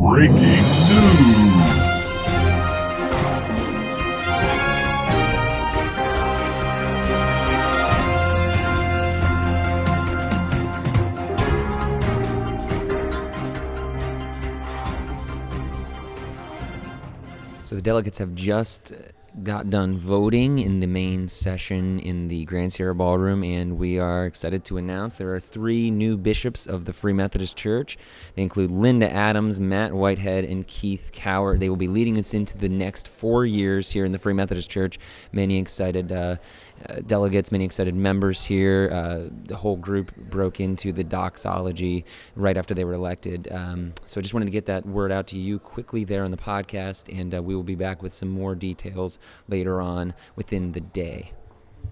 Breaking news! So the delegates have just got done voting in the main session in the Grand Sierra Ballroom, and we are excited to announce there are three new bishops of the Free Methodist Church. They include Linda Adams, Matt Whiteman, and Keith Cowart. They will be leading us into the next four years here in the Free Methodist Church. Many excited uh, uh, delegates, many excited members here. Uh, the whole group broke into the doxology right after they were elected. Um, so I just wanted to get that word out to you quickly there on the podcast, and uh, we will be back with some more details later on within the day.